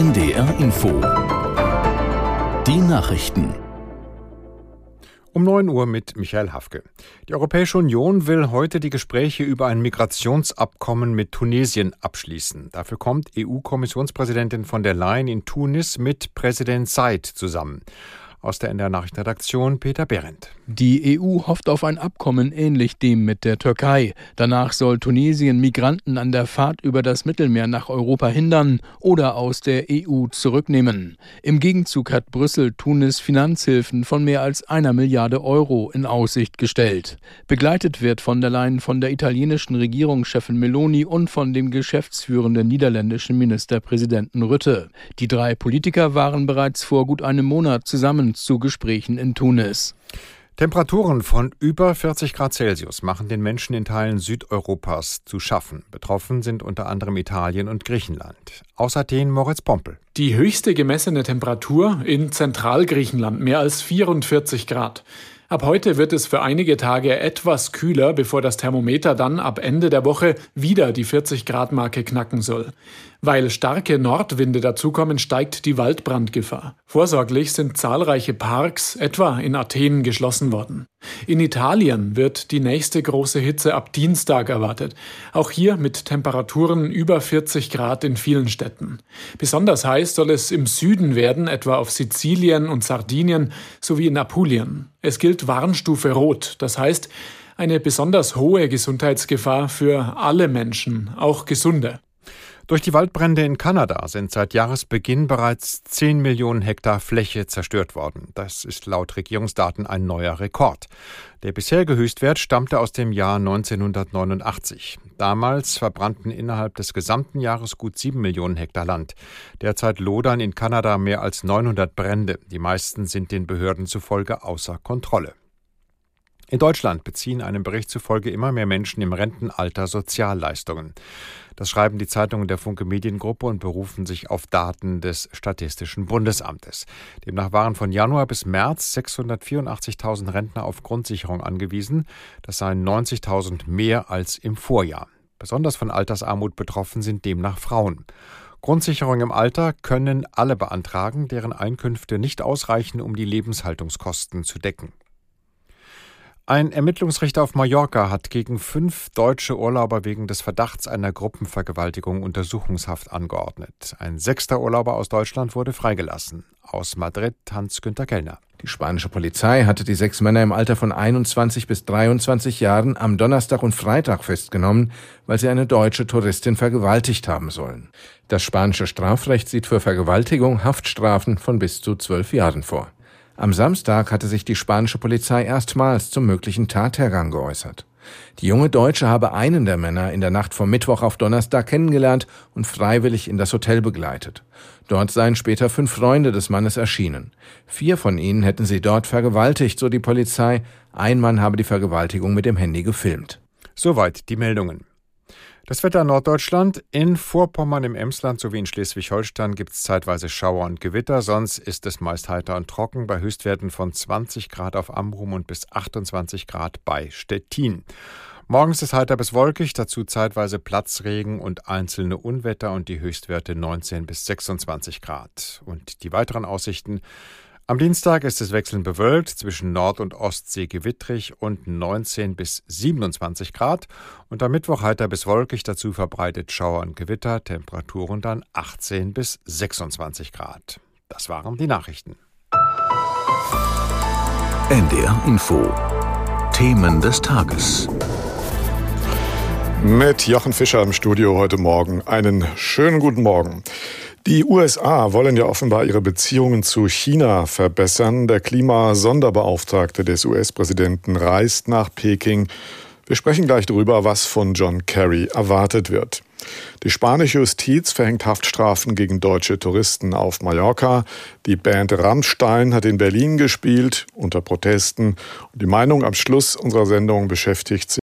NDR Info. Die Nachrichten. Um 9 Uhr mit Michael Hafke. Die Europäische Union will heute die Gespräche über ein Migrationsabkommen mit Tunesien abschließen. Dafür kommt EU-Kommissionspräsidentin von der Leyen in Tunis mit Präsident Said zusammen. Aus der NDR Nachrichtenredaktion Peter Behrendt. Die EU hofft auf ein Abkommen ähnlich dem mit der Türkei. Danach soll Tunesien Migranten an der Fahrt über das Mittelmeer nach Europa hindern oder aus der EU zurücknehmen. Im Gegenzug hat Brüssel Tunis Finanzhilfen von mehr als einer Milliarde Euro in Aussicht gestellt. Begleitet wird von der Leyen von der italienischen Regierungschefin Meloni und von dem geschäftsführenden niederländischen Ministerpräsidenten Rütte. Die drei Politiker waren bereits vor gut einem Monat zusammen zu Gesprächen in Tunis. Temperaturen von über 40 Grad Celsius machen den Menschen in Teilen Südeuropas zu schaffen. Betroffen sind unter anderem Italien und Griechenland. Aus Athen Moritz Pompel. Die höchste gemessene Temperatur in Zentralgriechenland, mehr als 44 Grad. Ab heute wird es für einige Tage etwas kühler, bevor das Thermometer dann ab Ende der Woche wieder die 40 Grad Marke knacken soll. Weil starke Nordwinde dazukommen, steigt die Waldbrandgefahr. Vorsorglich sind zahlreiche Parks, etwa in Athen, geschlossen worden. In Italien wird die nächste große Hitze ab Dienstag erwartet. Auch hier mit Temperaturen über 40 Grad in vielen Städten. Besonders heiß soll es im Süden werden, etwa auf Sizilien und Sardinien sowie in Apulien. Es gilt Warnstufe Rot, das heißt eine besonders hohe Gesundheitsgefahr für alle Menschen, auch gesunde. Durch die Waldbrände in Kanada sind seit Jahresbeginn bereits 10 Millionen Hektar Fläche zerstört worden. Das ist laut Regierungsdaten ein neuer Rekord. Der bisherige Höchstwert stammte aus dem Jahr 1989. Damals verbrannten innerhalb des gesamten Jahres gut 7 Millionen Hektar Land. Derzeit lodern in Kanada mehr als 900 Brände. Die meisten sind den Behörden zufolge außer Kontrolle. In Deutschland beziehen einem Bericht zufolge immer mehr Menschen im Rentenalter Sozialleistungen. Das schreiben die Zeitungen der Funke Mediengruppe und berufen sich auf Daten des Statistischen Bundesamtes. Demnach waren von Januar bis März 684.000 Rentner auf Grundsicherung angewiesen. Das seien 90.000 mehr als im Vorjahr. Besonders von Altersarmut betroffen sind demnach Frauen. Grundsicherung im Alter können alle beantragen, deren Einkünfte nicht ausreichen, um die Lebenshaltungskosten zu decken. Ein Ermittlungsrichter auf Mallorca hat gegen fünf deutsche Urlauber wegen des Verdachts einer Gruppenvergewaltigung Untersuchungshaft angeordnet. Ein sechster Urlauber aus Deutschland wurde freigelassen. Aus Madrid Hans-Günter Kellner. Die spanische Polizei hatte die sechs Männer im Alter von 21 bis 23 Jahren am Donnerstag und Freitag festgenommen, weil sie eine deutsche Touristin vergewaltigt haben sollen. Das spanische Strafrecht sieht für Vergewaltigung Haftstrafen von bis zu zwölf Jahren vor. Am Samstag hatte sich die spanische Polizei erstmals zum möglichen Tathergang geäußert. Die junge Deutsche habe einen der Männer in der Nacht vom Mittwoch auf Donnerstag kennengelernt und freiwillig in das Hotel begleitet. Dort seien später fünf Freunde des Mannes erschienen. Vier von ihnen hätten sie dort vergewaltigt, so die Polizei. Ein Mann habe die Vergewaltigung mit dem Handy gefilmt. Soweit die Meldungen. Das Wetter in Norddeutschland. In Vorpommern, im Emsland sowie in Schleswig-Holstein gibt es zeitweise Schauer und Gewitter. Sonst ist es meist heiter und trocken bei Höchstwerten von 20 Grad auf Amrum und bis 28 Grad bei Stettin. Morgens ist heiter bis wolkig, dazu zeitweise Platzregen und einzelne Unwetter und die Höchstwerte 19 bis 26 Grad. Und die weiteren Aussichten am Dienstag ist es wechselnd bewölkt, zwischen Nord- und Ostsee gewittrig und 19 bis 27 Grad. Und am Mittwoch heiter bis wolkig, dazu verbreitet Schauer und Gewitter, Temperaturen dann 18 bis 26 Grad. Das waren die Nachrichten. NDR Info. Themen des Tages. Mit Jochen Fischer im Studio heute Morgen. Einen schönen guten Morgen. Die USA wollen ja offenbar ihre Beziehungen zu China verbessern. Der Klimasonderbeauftragte des US-Präsidenten reist nach Peking. Wir sprechen gleich darüber, was von John Kerry erwartet wird. Die spanische Justiz verhängt Haftstrafen gegen deutsche Touristen auf Mallorca. Die Band Rammstein hat in Berlin gespielt unter Protesten. Und die Meinung am Schluss unserer Sendung beschäftigt